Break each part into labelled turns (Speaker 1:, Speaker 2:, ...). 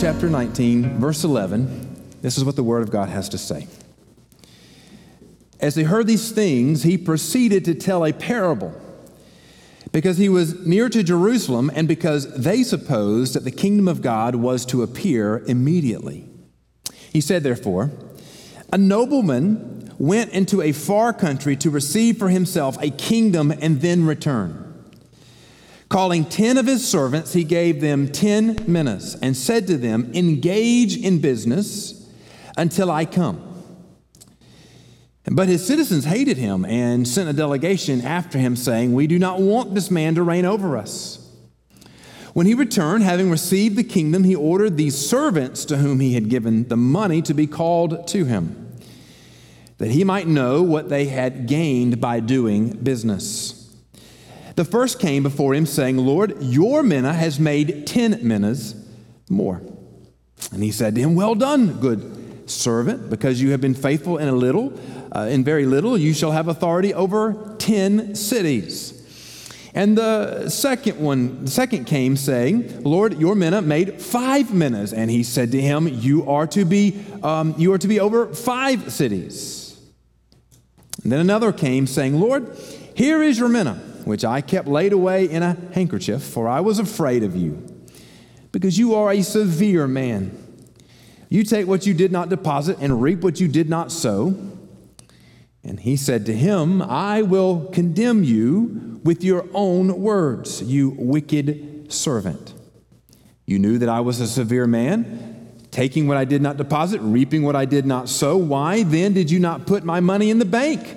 Speaker 1: chapter 19, verse 11, this is what the Word of God has to say. As he heard these things, he proceeded to tell a parable because he was near to Jerusalem and because they supposed that the kingdom of God was to appear immediately. He said, therefore, a nobleman went into a far country to receive for himself a kingdom and then return. Calling ten of his servants, he gave them ten minas and said to them, Engage in business until I come. But his citizens hated him and sent a delegation after him, saying, We do not want this man to reign over us. When he returned, having received the kingdom, he ordered these servants to whom he had given the money to be called to him, that he might know what they had gained by doing business. The first came before him, saying, Lord, your mina has made ten minas more. And he said to him, Well done, good servant, because you have been faithful in a little, uh, in very little, you shall have authority over ten cities. And the second one, the second came saying, Lord, your mina made five minas. And he said to him, You are to be, um, you are to be over five cities. And then another came saying, Lord, here is your mina which I kept laid away in a handkerchief, for I was afraid of you, because you are a severe man. You take what you did not deposit and reap what you did not sow. And he said to him, I will condemn you with your own words, you wicked servant. You knew that I was a severe man, taking what I did not deposit, reaping what I did not sow. Why then did you not put my money in the bank?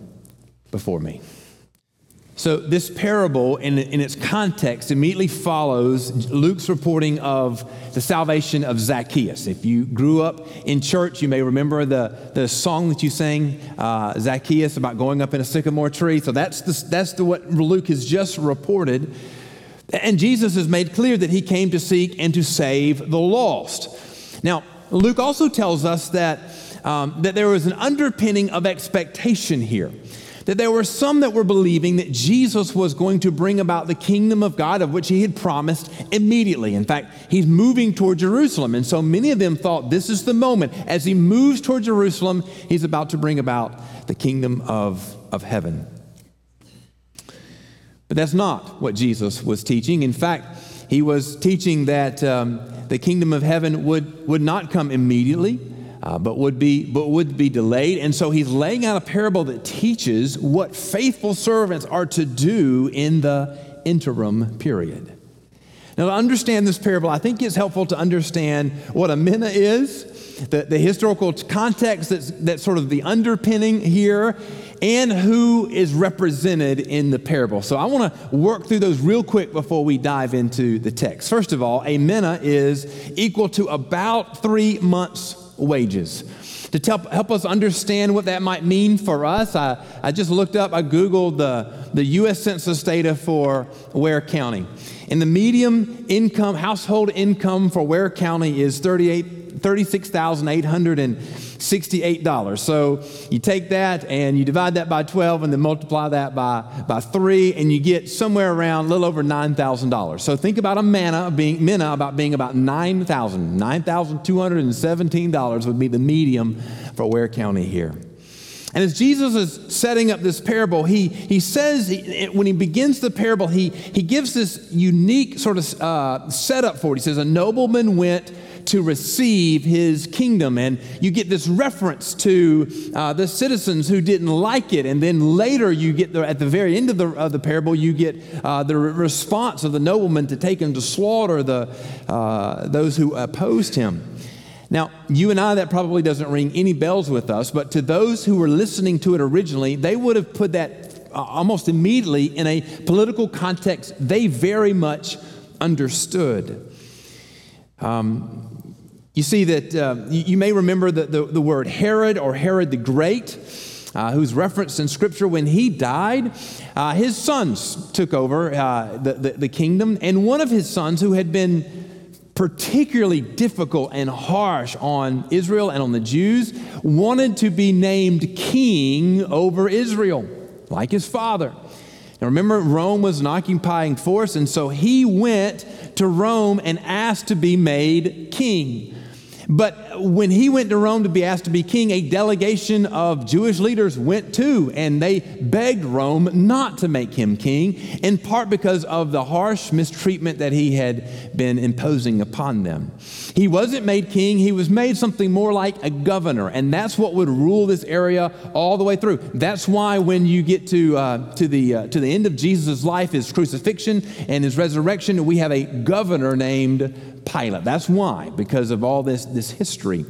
Speaker 1: before me. So, this parable, in, in its context, immediately follows Luke's reporting of the salvation of Zacchaeus. If you grew up in church, you may remember the, the song that you sang, uh, Zacchaeus, about going up in a sycamore tree. So, that's, the, that's the, what Luke has just reported. And Jesus has made clear that he came to seek and to save the lost. Now, Luke also tells us that, um, that there was an underpinning of expectation here that there were some that were believing that Jesus was going to bring about the kingdom of God of which he had promised immediately. In fact, he's moving toward Jerusalem. And so many of them thought this is the moment. As he moves toward Jerusalem, he's about to bring about the kingdom of, of heaven. But that's not what Jesus was teaching. In fact, he was teaching that um, the kingdom of heaven would, would not come immediately uh, but would be but would be delayed. And so he's laying out a parable that teaches what faithful servants are to do in the interim period. Now, to understand this parable, I think it's helpful to understand what a mina is, the, the historical context that's, that's sort of the underpinning here, and who is represented in the parable. So I want to work through those real quick before we dive into the text. First of all, a mina is equal to about three months' wages. To help, help us understand what that might mean for us, I, I just looked up, I Googled the, the U.S. Census data for Ware County. And the medium income, household income for Ware County is 38, $36,868. So you take that and you divide that by 12 and then multiply that by, by 3 and you get somewhere around a little over $9,000. So think about a mana being, mina about being about 9,000. $9,217 would be the medium for Ware County here. And as Jesus is setting up this parable, he, he says, when he begins the parable, he, he gives this unique sort of uh, setup for it. He says, A nobleman went to receive his kingdom. And you get this reference to uh, the citizens who didn't like it. And then later, you get at the very end of the, of the parable, you get uh, the response of the nobleman to take him to slaughter the, uh, those who opposed him. Now, you and I, that probably doesn't ring any bells with us, but to those who were listening to it originally, they would have put that uh, almost immediately in a political context they very much understood. Um, You see that uh, you, may remember the, the, the, word Herod or Herod the Great, uh, who's referenced in Scripture. When he died, uh, his sons took over uh, the, the, the kingdom, and one of his sons, who had been particularly difficult and harsh on Israel and on the Jews, wanted to be named king over Israel, like his father. Now remember, Rome was an occupying force, and so he went to Rome and asked to be made king. But when he went to Rome to be asked to be king, a delegation of Jewish leaders went too, and they begged Rome not to make him king, in part because of the harsh mistreatment that he had been imposing upon them. He wasn't made king, he was made something more like a governor, and that's what would rule this area all the way through. That's why when you get to, uh, to, the, uh, to the end of Jesus' life, his crucifixion and his resurrection, we have a governor named Pilate. That's why, because of all this, this history.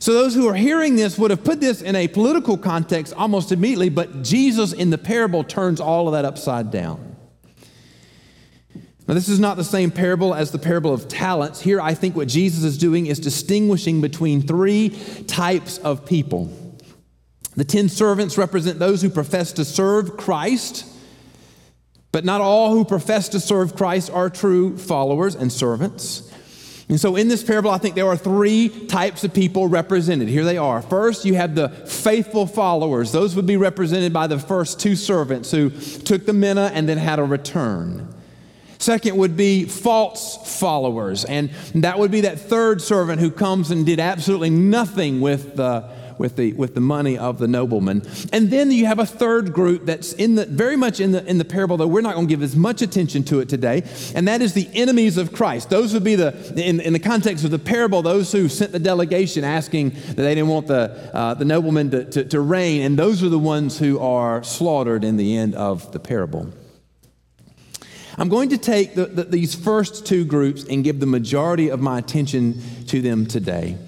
Speaker 1: So, those who are hearing this would have put this in a political context almost immediately, but Jesus in the parable turns all of that upside down. Now, this is not the same parable as the parable of talents. Here, I think what Jesus is doing is distinguishing between three types of people. The ten servants represent those who profess to serve Christ but not all who profess to serve Christ are true followers and servants. And so in this parable, I think there are three types of people represented. Here they are. First, you have the faithful followers. Those would be represented by the first two servants who took the mina and then had a return. Second would be false followers. And that would be that third servant who comes and did absolutely nothing with the with the, with the money of the nobleman. And then you have a third group that's in the, very much in the, in the parable, though we're not going to give as much attention to it today, and that is the enemies of Christ. Those would be the, in, in the context of the parable, those who sent the delegation asking that they didn't want the, uh, the nobleman to, to, to reign, and those are the ones who are slaughtered in the end of the parable. I'm going to take the, the, these first two groups and give the majority of my attention to them today.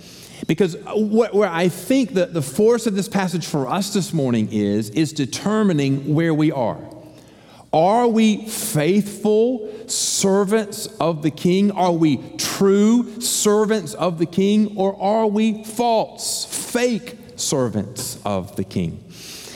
Speaker 1: Because where I think that the force of this passage for us this morning is, is determining where we are. Are we faithful servants of the king? Are we true servants of the king? Or are we false, fake servants of the king?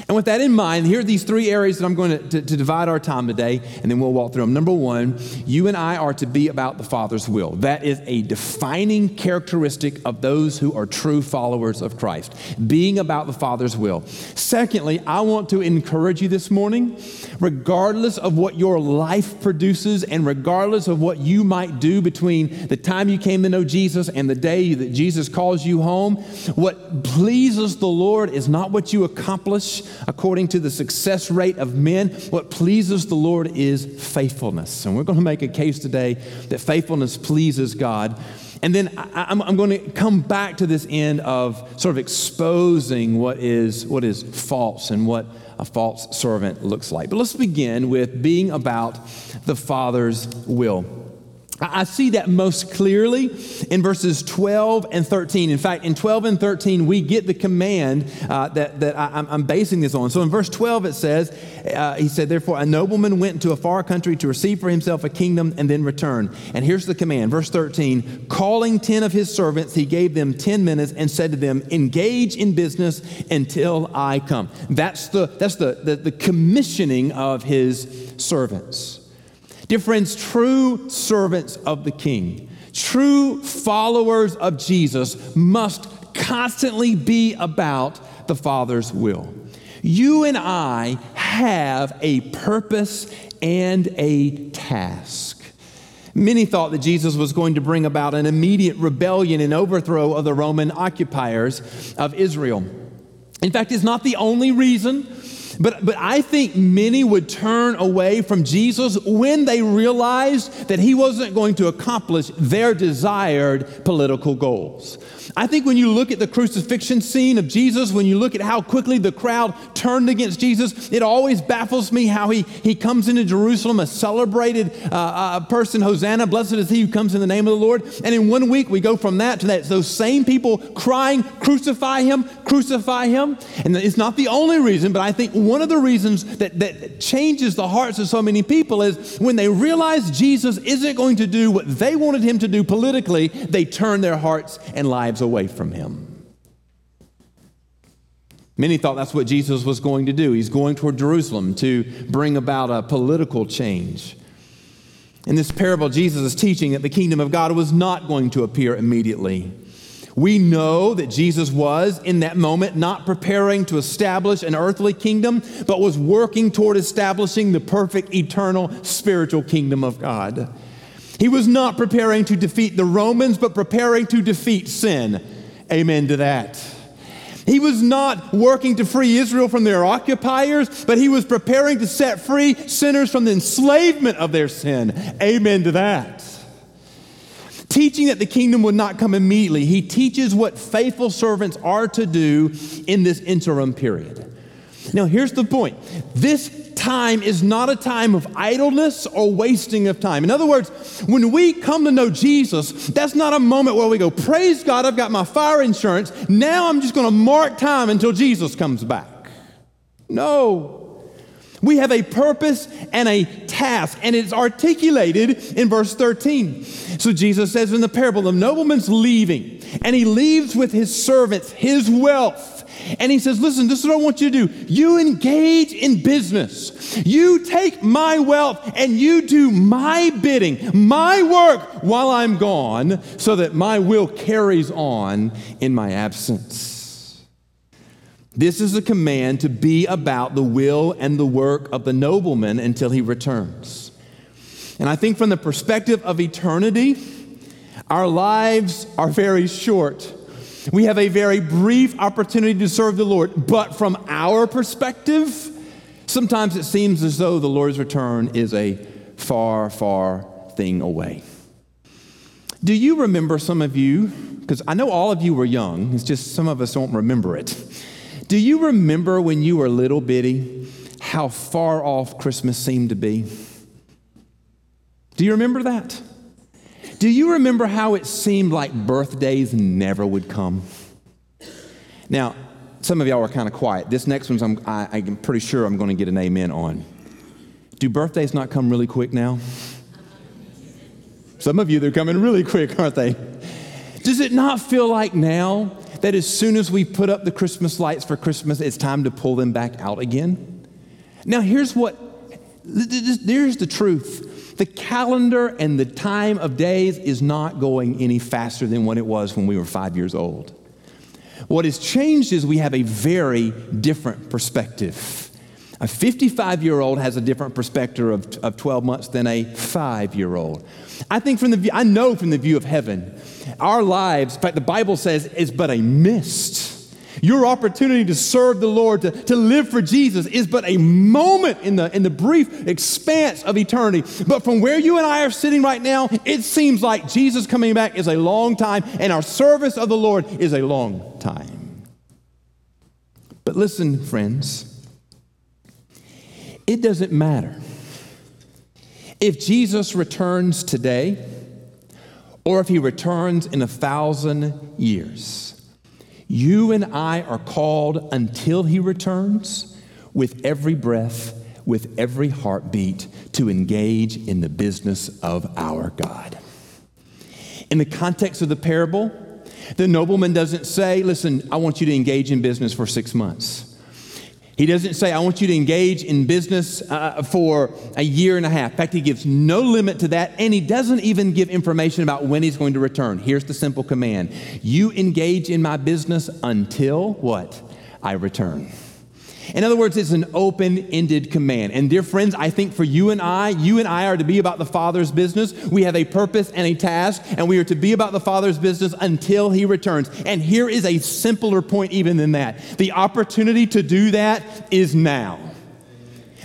Speaker 1: And with that in mind, here are these three areas that I'm going to, to, to, divide our time today, and then we'll walk through them. Number one, you and I are to be about the Father's will. That is a defining characteristic of those who are true followers of Christ, being about the Father's will. Secondly, I want to encourage you this morning, regardless of what your life produces and regardless of what you might do between the time you came to know Jesus and the day that Jesus calls you home, what pleases the Lord is not what you accomplish according to the success rate of men. What pleases the Lord is faithfulness. And we're going to make a case today that faithfulness pleases God. And then I, am going to come back to this end of sort of exposing what is, what is false and what a false servant looks like. But let's begin with being about the Father's will. I see that most clearly in verses 12 and 13. In fact, in 12 and 13, we get the command uh, that, that I, am basing this on. So in verse 12, it says, uh, He said, Therefore, a nobleman went to a far country to receive for himself a kingdom and then return. And here's the command, verse 13 Calling 10 of his servants, he gave them 10 minas and said to them, Engage in business until I come. That's the, that's the, the, the commissioning of his servants. Dear friends, true servants of the King, true followers of Jesus must constantly be about the Father's will. You and I have a purpose and a task. Many thought that Jesus was going to bring about an immediate rebellion and overthrow of the Roman occupiers of Israel. In fact, it's not the only reason but, but I think many would turn away from Jesus when they realized that he wasn't going to accomplish their desired political goals. I think when you look at the crucifixion scene of Jesus, when you look at how quickly the crowd turned against Jesus, it always baffles me how he, he comes into Jerusalem, a celebrated uh, uh, person, Hosanna, blessed is he who comes in the name of the Lord. And in one week, we go from that to that. Those same people crying, crucify him, crucify him. And it's not the only reason, but I think one of the reasons that, that changes the hearts of so many people is when they realize Jesus isn't going to do what they wanted him to do politically, they turn their hearts and lives away from him. Many thought that's what Jesus was going to do. He's going toward Jerusalem to bring about a political change. In this parable, Jesus is teaching that the kingdom of God was not going to appear immediately. We know that Jesus was, in that moment, not preparing to establish an earthly kingdom, but was working toward establishing the perfect, eternal, spiritual kingdom of God. He was not preparing to defeat the Romans, but preparing to defeat sin. Amen to that. He was not working to free Israel from their occupiers, but he was preparing to set free sinners from the enslavement of their sin. Amen to that. Teaching that the kingdom would not come immediately, he teaches what faithful servants are to do in this interim period. Now, here's the point this time is not a time of idleness or wasting of time. In other words, when we come to know Jesus, that's not a moment where we go, Praise God, I've got my fire insurance. Now I'm just going to mark time until Jesus comes back. No. We have a purpose and a task, and it's articulated in verse 13. So Jesus says in the parable, the nobleman's leaving, and he leaves with his servants his wealth. And he says, Listen, this is what I want you to do. You engage in business. You take my wealth and you do my bidding, my work while I'm gone, so that my will carries on in my absence. This is a command to be about the will and the work of the nobleman until he returns. And I think from the perspective of eternity, our lives are very short. We have a very brief opportunity to serve the Lord, but from our perspective, sometimes it seems as though the Lord's return is a far, far thing away. Do you remember some of you? Because I know all of you were young, it's just some of us don't remember it. Do you remember when you were little bitty how far off Christmas seemed to be? Do you remember that? Do you remember how it seemed like birthdays never would come? Now, some of y'all are kind of quiet. This next one's I'm, I'm pretty sure I'm going to get an amen on. Do birthdays not come really quick now? Some of you, they're coming really quick, aren't they? Does it not feel like now that as soon as we put up the Christmas lights for Christmas, it's time to pull them back out again? Now, here's what, here's the truth the calendar and the time of days is not going any faster than what it was when we were five years old. What has changed is we have a very different perspective. A 55 year old has a different perspective of, of 12 months than a five year old. I think from the view, I know from the view of heaven, our lives, in fact, the Bible says, is but a mist your opportunity to serve the Lord, to, to live for Jesus, is but a moment in the, in the brief expanse of eternity. But from where you and I are sitting right now, it seems like Jesus coming back is a long time, and our service of the Lord is a long time. But listen, friends, it doesn't matter. If Jesus returns today, or if he returns in a thousand years, you and I are called until he returns with every breath, with every heartbeat, to engage in the business of our God. In the context of the parable, the nobleman doesn't say, Listen, I want you to engage in business for six months. He doesn't say, I want you to engage in business uh, for a year and a half. In fact, he gives no limit to that, and he doesn't even give information about when he's going to return. Here's the simple command You engage in my business until what? I return. In other words, it's an open ended command. And dear friends, I think for you and I, you and I are to be about the Father's business. We have a purpose and a task, and we are to be about the Father's business until He returns. And here is a simpler point, even than that the opportunity to do that is now.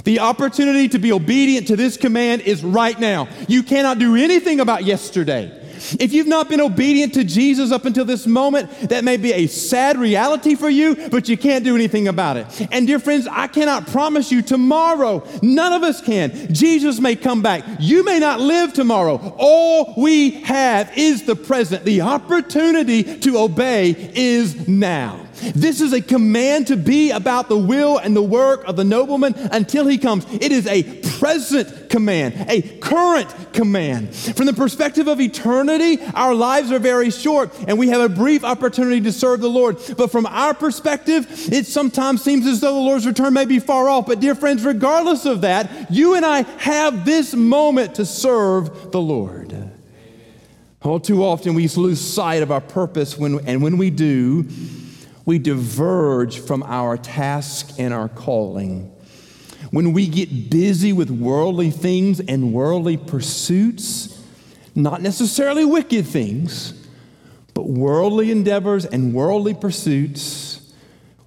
Speaker 1: The opportunity to be obedient to this command is right now. You cannot do anything about yesterday. If you've not been obedient to Jesus up until this moment, that may be a sad reality for you, but you can't do anything about it. And dear friends, I cannot promise you tomorrow. None of us can. Jesus may come back. You may not live tomorrow. All we have is the present. The opportunity to obey is now. This is a command to be about the will and the work of the nobleman until he comes. It is a present command, a current command. From the perspective of eternity, our lives are very short and we have a brief opportunity to serve the Lord. But from our perspective, it sometimes seems as though the Lord's return may be far off. But, dear friends, regardless of that, you and I have this moment to serve the Lord. All too often, we lose sight of our purpose, when, and when we do, we diverge from our task and our calling. When we get busy with worldly things and worldly pursuits, not necessarily wicked things, but worldly endeavors and worldly pursuits,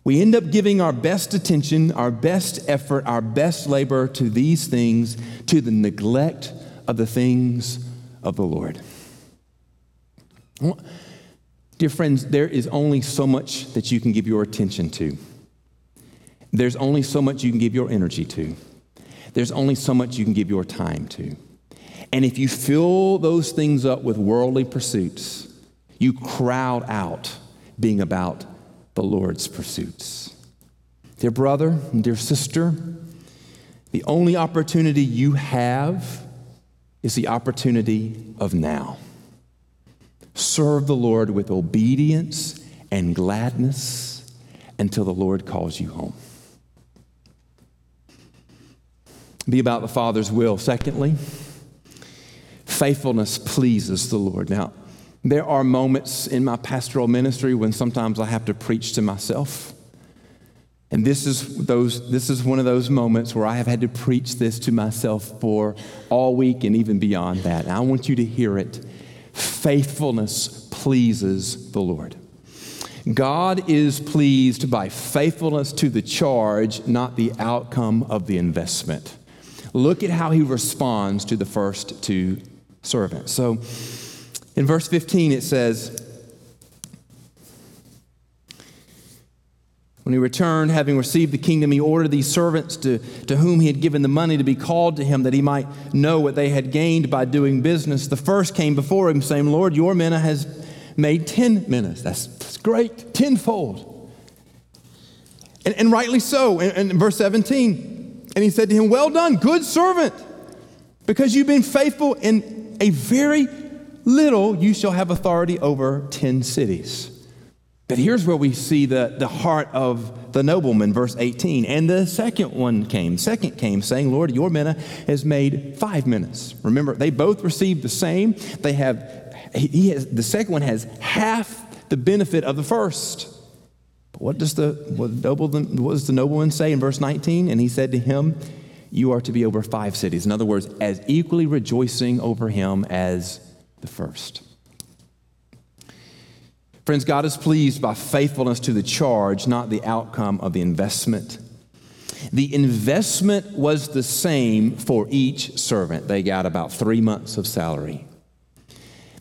Speaker 1: we end up giving our best attention, our best effort, our best labor to these things to the neglect of the things of the Lord. Dear friends, there is only so much that you can give your attention to. There's only so much you can give your energy to. There's only so much you can give your time to. And if you fill those things up with worldly pursuits, you crowd out being about the Lord's pursuits. Dear brother dear sister, the only opportunity you have is the opportunity of now. Serve the Lord with obedience and gladness until the Lord calls you home. Be about the Father's will. Secondly, faithfulness pleases the Lord. Now, there are moments in my pastoral ministry when sometimes I have to preach to myself. And this is, those, this is one of those moments where I have had to preach this to myself for all week and even beyond that. And I want you to hear it faithfulness pleases the Lord. God is pleased by faithfulness to the charge, not the outcome of the investment. Look at how he responds to the first two servants. So in verse 15, it says, When he returned, having received the kingdom, he ordered these servants to, to whom he had given the money to be called to him that he might know what they had gained by doing business. The first came before him, saying, Lord, your mina has made 10 minas. That's, that's great, tenfold. And, and rightly so. In, in verse 17, and he said to him, Well done, good servant, because you've been faithful in a very little, you shall have authority over 10 cities. But here's where we see the, the heart of the nobleman, verse 18. And the second one came, second came, saying, Lord, your mina has made five minas. Remember, they both received the same. They have, he has, the second one has half the benefit of the first. But what does the, what, what does the nobleman say in verse 19? And he said to him, You are to be over five cities. In other words, as equally rejoicing over him as the first. Friends, God is pleased by faithfulness to the charge, not the outcome of the investment. The investment was the same for each servant. They got about three months of salary.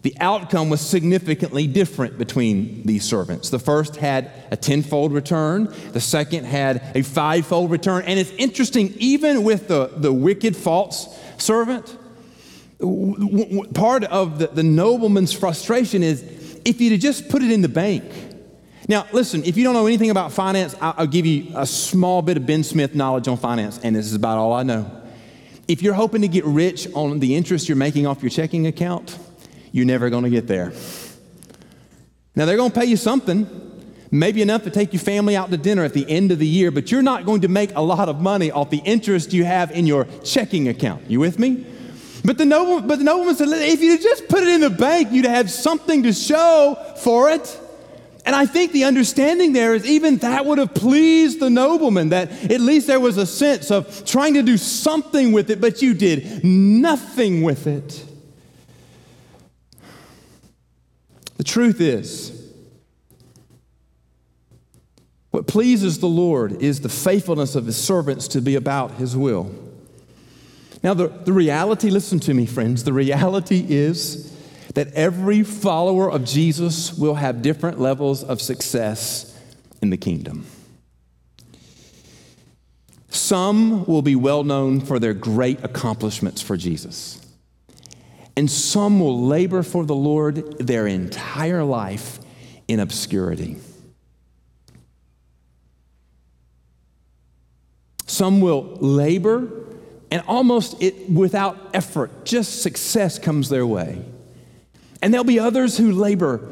Speaker 1: The outcome was significantly different between these servants. The first had a tenfold return, the second had a fivefold return. And it's interesting, even with the, the wicked false servant, part of the, the nobleman's frustration is if you'd just put it in the bank. Now, listen, if you don't know anything about finance, I'll, I'll give you a small bit of Ben Smith knowledge on finance, and this is about all I know. If you're hoping to get rich on the interest you're making off your checking account, you're never going to get there. Now, they're going to pay you something, maybe enough to take your family out to dinner at the end of the year, but you're not going to make a lot of money off the interest you have in your checking account. You with me? But the, noble, but the nobleman said, if you just put it in the bank, you'd have something to show for it. And I think the understanding there is even that would have pleased the nobleman, that at least there was a sense of trying to do something with it, but you did nothing with it. The truth is, what pleases the Lord is the faithfulness of his servants to be about his will. Now, the, the reality, listen to me, friends, the reality is that every follower of Jesus will have different levels of success in the kingdom. Some will be well known for their great accomplishments for Jesus. And some will labor for the Lord their entire life in obscurity. Some will labor and almost it, without effort, just success comes their way. And there'll be others who labor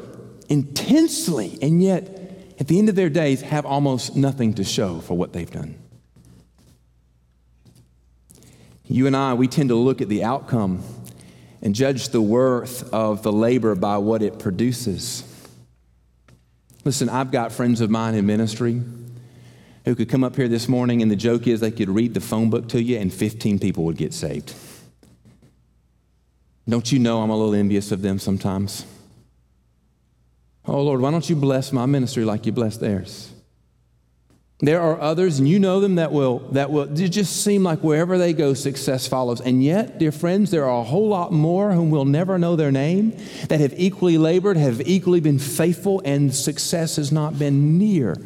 Speaker 1: intensely, and yet at the end of their days have almost nothing to show for what they've done. You and I, we tend to look at the outcome and judge the worth of the labor by what it produces. Listen, I've got friends of mine in ministry who could come up here this morning, and the joke is they could read the phone book to you, and 15 people would get saved. Don't you know I'm a little envious of them sometimes? Oh, Lord, why don't you bless my ministry like you bless theirs? There are others, and you know them, that will, that will just seem like wherever they go, success follows. And yet, dear friends, there are a whole lot more whom we'll never know their name that have equally labored, have equally been faithful, and success has not been near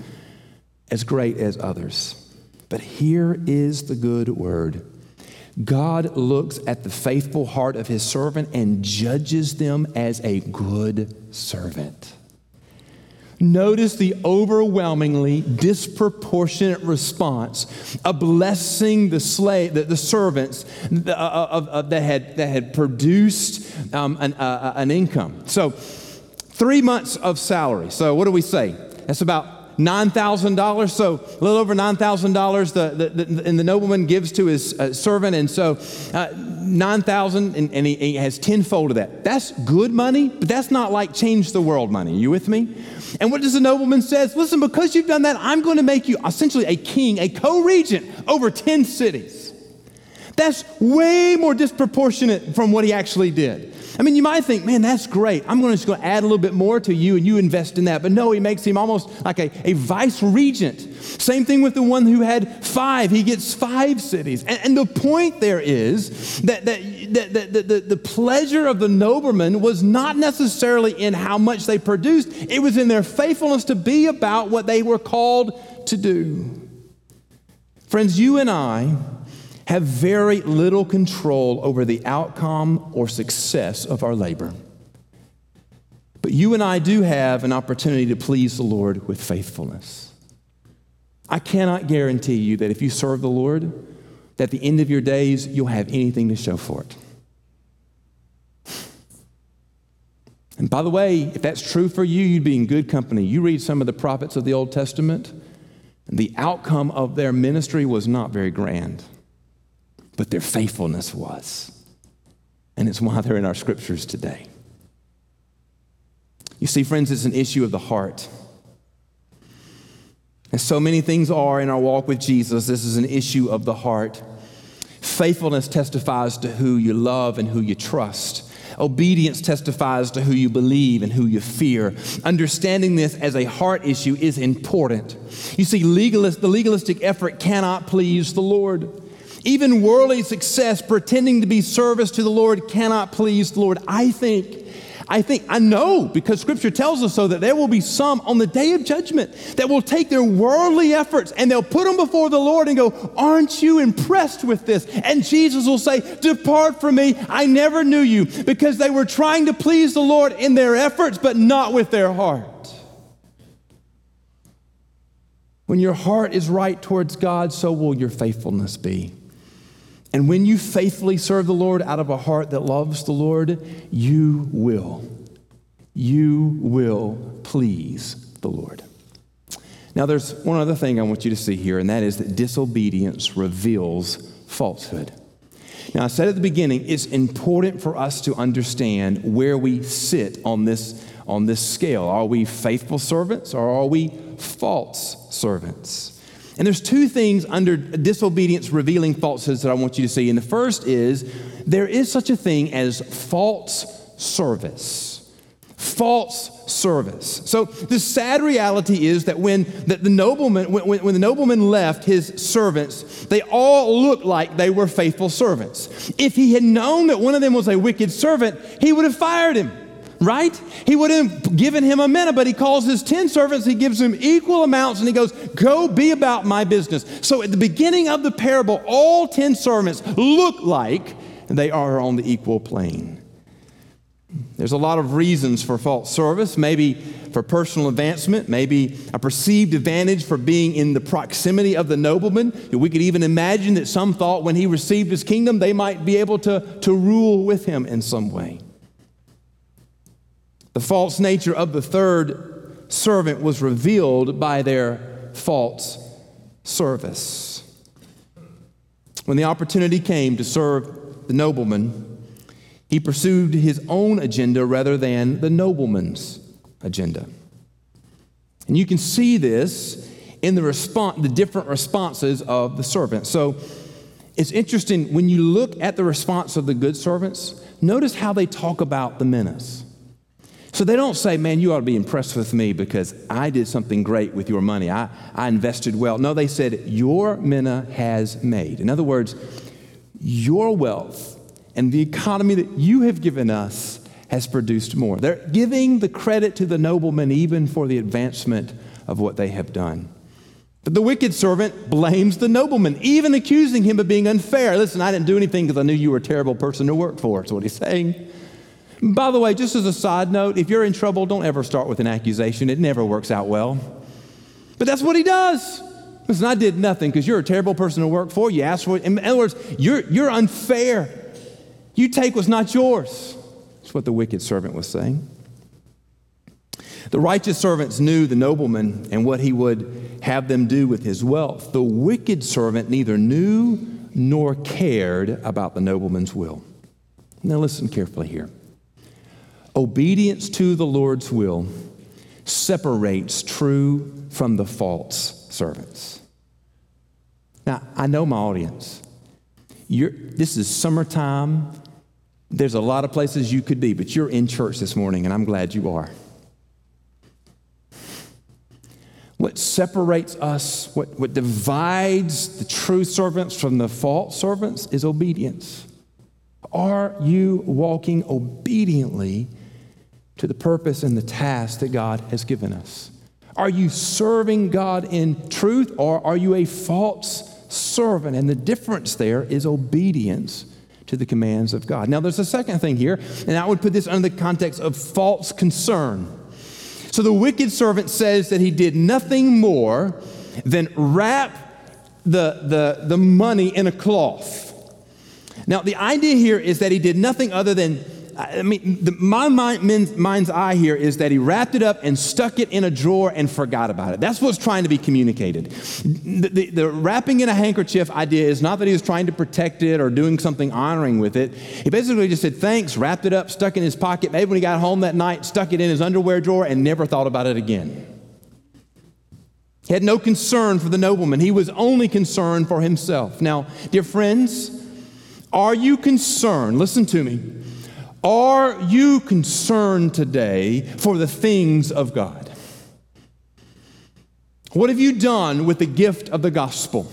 Speaker 1: as great as others. But here is the good word God looks at the faithful heart of his servant and judges them as a good servant. Notice the overwhelmingly disproportionate response of blessing the slave, the, the servants uh, uh, uh, that, had, that had produced um, an, uh, an income. So, three months of salary. So, what do we say? That's about $9,000. So, a little over $9,000 the, the, the, and the nobleman gives to his uh, servant. And so, uh, 9,000 and, and he, he, has tenfold of that. That's good money, but that's not like change the world money. Are you with me? And what does the nobleman says? Listen, because you've done that, I'm going to make you essentially a king, a co-regent over 10 cities. That's way more disproportionate from what he actually did. I mean, you might think, man, that's great. I'm going to just go add a little bit more to you and you invest in that. But no, he makes him almost like a, a vice regent. Same thing with the one who had five. He gets five cities. And, and the point there is that, that, that, that, that the, the pleasure of the nobleman was not necessarily in how much they produced, it was in their faithfulness to be about what they were called to do. Friends, you and I have very little control over the outcome or success of our labor. But you and I do have an opportunity to please the Lord with faithfulness. I cannot guarantee you that if you serve the Lord, that at the end of your days, you'll have anything to show for it. And by the way, if that's true for you, you'd be in good company. You read some of the prophets of the Old Testament, and the outcome of their ministry was not very grand but their faithfulness was. And it's why they're in our scriptures today. You see, friends, it's an issue of the heart. As so many things are in our walk with Jesus, this is an issue of the heart. Faithfulness testifies to who you love and who you trust. Obedience testifies to who you believe and who you fear. Understanding this as a heart issue is important. You see, legalist, the legalistic effort cannot please the Lord. Even worldly success, pretending to be service to the Lord, cannot please the Lord. I think, I think, I know because scripture tells us so that there will be some on the day of judgment that will take their worldly efforts and they'll put them before the Lord and go, Aren't you impressed with this? And Jesus will say, Depart from me, I never knew you, because they were trying to please the Lord in their efforts, but not with their heart. When your heart is right towards God, so will your faithfulness be. And when you faithfully serve the Lord out of a heart that loves the Lord, you will, you will please the Lord. Now, there's one other thing I want you to see here, and that is that disobedience reveals falsehood. Now, I said at the beginning, it's important for us to understand where we sit on this, on this scale. Are we faithful servants or are we false servants? And there's two things under disobedience revealing falsehoods that I want you to see. And the first is there is such a thing as false service. False service. So the sad reality is that when the, the nobleman when, when the nobleman left his servants, they all looked like they were faithful servants. If he had known that one of them was a wicked servant, he would have fired him right? He would have given him a mina, but he calls his 10 servants, he gives them equal amounts, and he goes, Go be about my business. So at the beginning of the parable, all 10 servants look like they are on the equal plane. There's a lot of reasons for false service, maybe for personal advancement, maybe a perceived advantage for being in the proximity of the nobleman. We could even imagine that some thought when he received his kingdom, they might be able to, to rule with him in some way. The false nature of the third servant was revealed by their false service. When the opportunity came to serve the nobleman, he pursued his own agenda rather than the nobleman's agenda. And you can see this in the response, the different responses of the servants. So it's interesting when you look at the response of the good servants, notice how they talk about the minas. So they don't say, Man, you ought to be impressed with me because I did something great with your money. I, I invested well. No, they said, Your mina has made. In other words, your wealth and the economy that you have given us has produced more. They're giving the credit to the nobleman even for the advancement of what they have done. But the wicked servant blames the nobleman, even accusing him of being unfair. Listen, I didn't do anything because I knew you were a terrible person to work for. That's what he's saying. By the way, just as a side note, if you're in trouble, don't ever start with an accusation. It never works out well. But that's what he does. Listen, I did nothing because you're a terrible person to work for. You asked for it. In other words, you're, you're unfair. You take what's not yours. That's what the wicked servant was saying. The righteous servants knew the nobleman and what he would have them do with his wealth. The wicked servant neither knew nor cared about the nobleman's will. Now, listen carefully here. Obedience to the Lord's will separates true from the false servants. Now, I know my audience. You're, this is summertime. There's a lot of places you could be, but you're in church this morning, and I'm glad you are. What separates us, what, what divides the true servants from the false servants is obedience. Are you walking obediently to the purpose and the task that God has given us? Are you serving God in truth or are you a false servant? And the difference there is obedience to the commands of God. Now, there's a second thing here, and I would put this under the context of false concern. So the wicked servant says that he did nothing more than wrap the, the, the money in a cloth. Now, the idea here is that he did nothing other than I mean, the, my mind, mind's eye here is that he wrapped it up and stuck it in a drawer and forgot about it. That's what's trying to be communicated. The, the, the, wrapping in a handkerchief idea is not that he was trying to protect it or doing something honoring with it. He basically just said thanks, wrapped it up, stuck it in his pocket. Maybe when he got home that night, stuck it in his underwear drawer and never thought about it again. He had no concern for the nobleman. He was only concerned for himself. Now, dear friends, are you concerned? Listen to me are you concerned today for the things of God? What have you done with the gift of the gospel?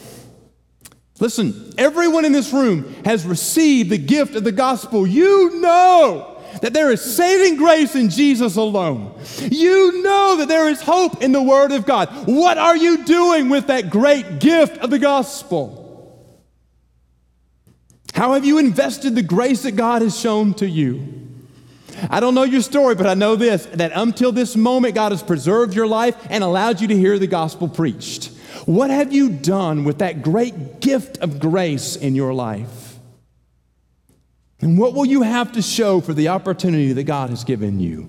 Speaker 1: Listen, everyone in this room has received the gift of the gospel. You know that there is saving grace in Jesus alone. You know that there is hope in the Word of God. What are you doing with that great gift of the gospel? How have you invested the grace that God has shown to you? I don't know your story, but I know this that until this moment, God has preserved your life and allowed you to hear the gospel preached. What have you done with that great gift of grace in your life? And what will you have to show for the opportunity that God has given you?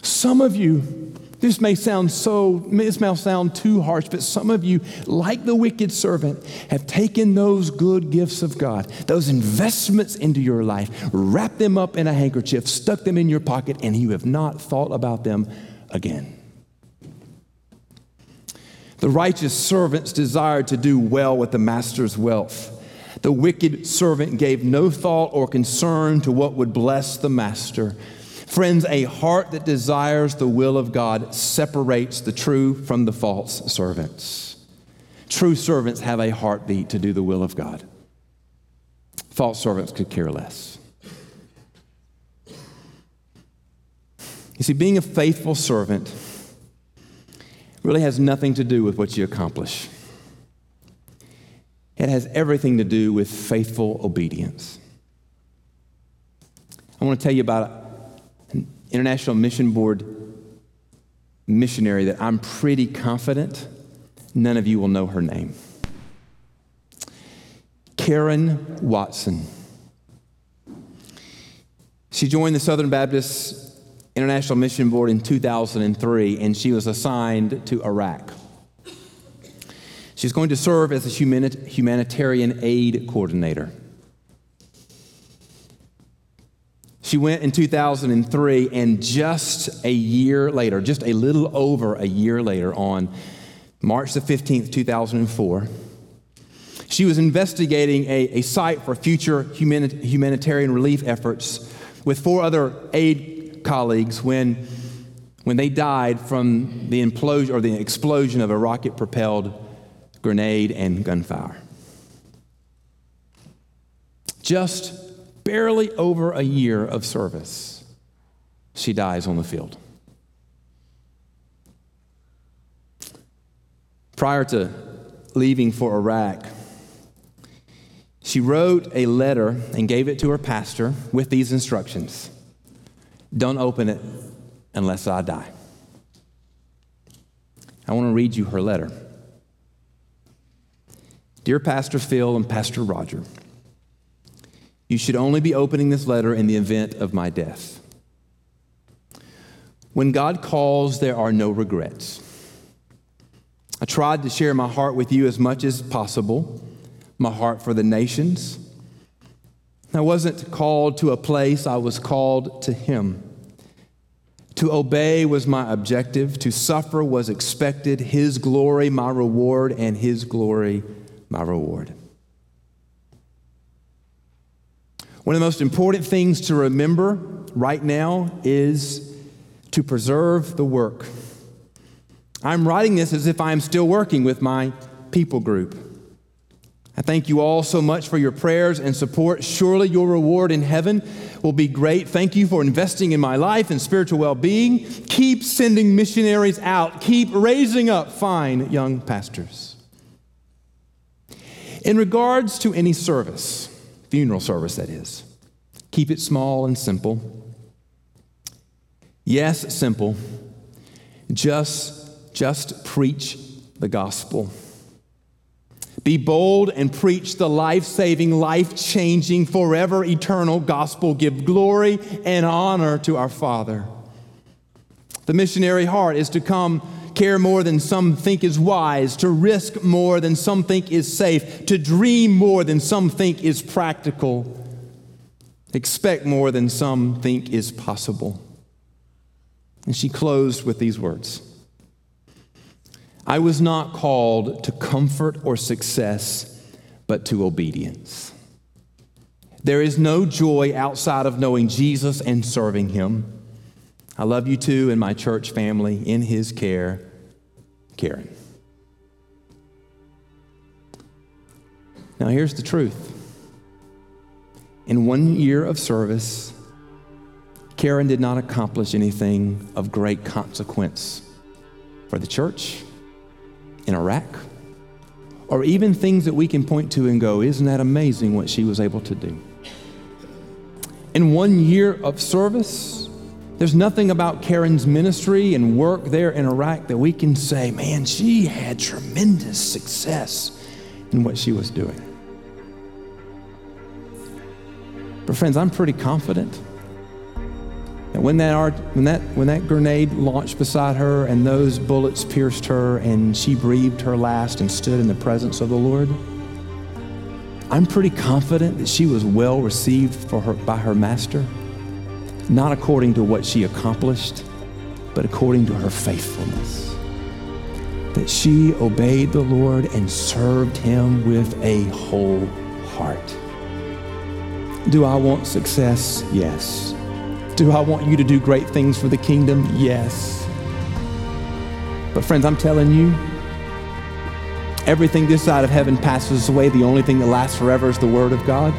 Speaker 1: Some of you this may sound so, this may sound too harsh, but some of you, like the wicked servant, have taken those good gifts of God, those investments into your life, wrapped them up in a handkerchief, stuck them in your pocket, and you have not thought about them again. The righteous servants desired to do well with the master's wealth. The wicked servant gave no thought or concern to what would bless the master. Friends, a heart that desires the will of God separates the true from the false servants. True servants have a heartbeat to do the will of God. False servants could care less. You see, being a faithful servant really has nothing to do with what you accomplish. It has everything to do with faithful obedience. I want to tell you about International Mission Board missionary that I'm pretty confident none of you will know her name. Karen Watson. She joined the Southern Baptist International Mission Board in 2003 and she was assigned to Iraq. She's going to serve as a humanitarian aid coordinator. She went in 2003, and just a year later, just a little over a year later, on March the 15th, 2004, she was investigating a, a site for future humani- humanitarian relief efforts with four other aid colleagues when, when they died from the implosion or the explosion of a rocket propelled grenade and gunfire. Just barely over a year of service, she dies on the field. Prior to leaving for Iraq, she wrote a letter and gave it to her pastor with these instructions Don't open it unless I die. I want to read you her letter. Dear Pastor Phil and Pastor Roger, you should only be opening this letter in the event of my death. When God calls, there are no regrets. I tried to share my heart with you as much as possible, my heart for the nations. I wasn't called to a place, I was called to Him. To obey was my objective, to suffer was expected, His glory my reward, and His glory my reward. One of the most important things to remember right now is to preserve the work. I'm writing this as if I'm still working with my people group. I thank you all so much for your prayers and support. Surely your reward in heaven will be great. Thank you for investing in my life and spiritual well being. Keep sending missionaries out, keep raising up fine young pastors. In regards to any service, funeral service, that is. Keep it small and simple. Yes, simple. Just, just preach the gospel. Be bold and preach the life saving, life changing, forever eternal gospel. Give glory and honor to our Father. The missionary heart is to come care more than some think is wise, to risk more than some think is safe, to dream more than some think is practical, expect more than some think is possible. And she closed with these words I was not called to comfort or success, but to obedience. There is no joy outside of knowing Jesus and serving him. I love you too and my church family in his care. Karen. Now, here's the truth. In one year of service, Karen did not accomplish anything of great consequence for the church in Iraq, or even things that we can point to and go, Isn't that amazing what she was able to do? In one year of service, there's nothing about Karen's ministry and work there in Iraq that we can say, man, she had tremendous success in what she was doing. But friends, I'm pretty confident that when that, when that, when that grenade launched beside her and those bullets pierced her and she breathed her last and stood in the presence of the Lord, I'm pretty confident that she was well received for her, by her master not according to what she accomplished, but according to her faithfulness. That she obeyed the Lord and served him with a whole heart. Do I want success? Yes. Do I want you to do great things for the kingdom? Yes. But, friends, I'm telling you, everything this side of heaven passes away. The only thing that lasts forever is the Word of God.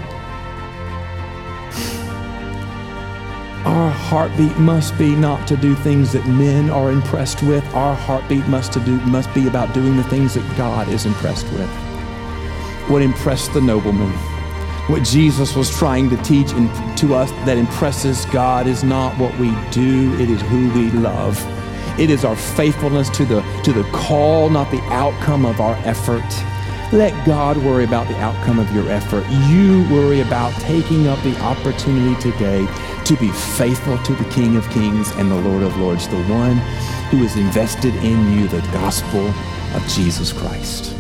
Speaker 1: Heartbeat must be not to do things that men are impressed with. Our heartbeat must to do must be about doing the things that God is impressed with. What impressed the nobleman What Jesus was trying to teach in, to us that impresses God is not what we do, it is who we love. It is our faithfulness to the, to the call, not the outcome of our effort. Let God worry about the outcome of your effort. You worry about taking up the opportunity today to be faithful to the King of Kings and the Lord of Lords, the one who has invested in you the gospel of Jesus Christ.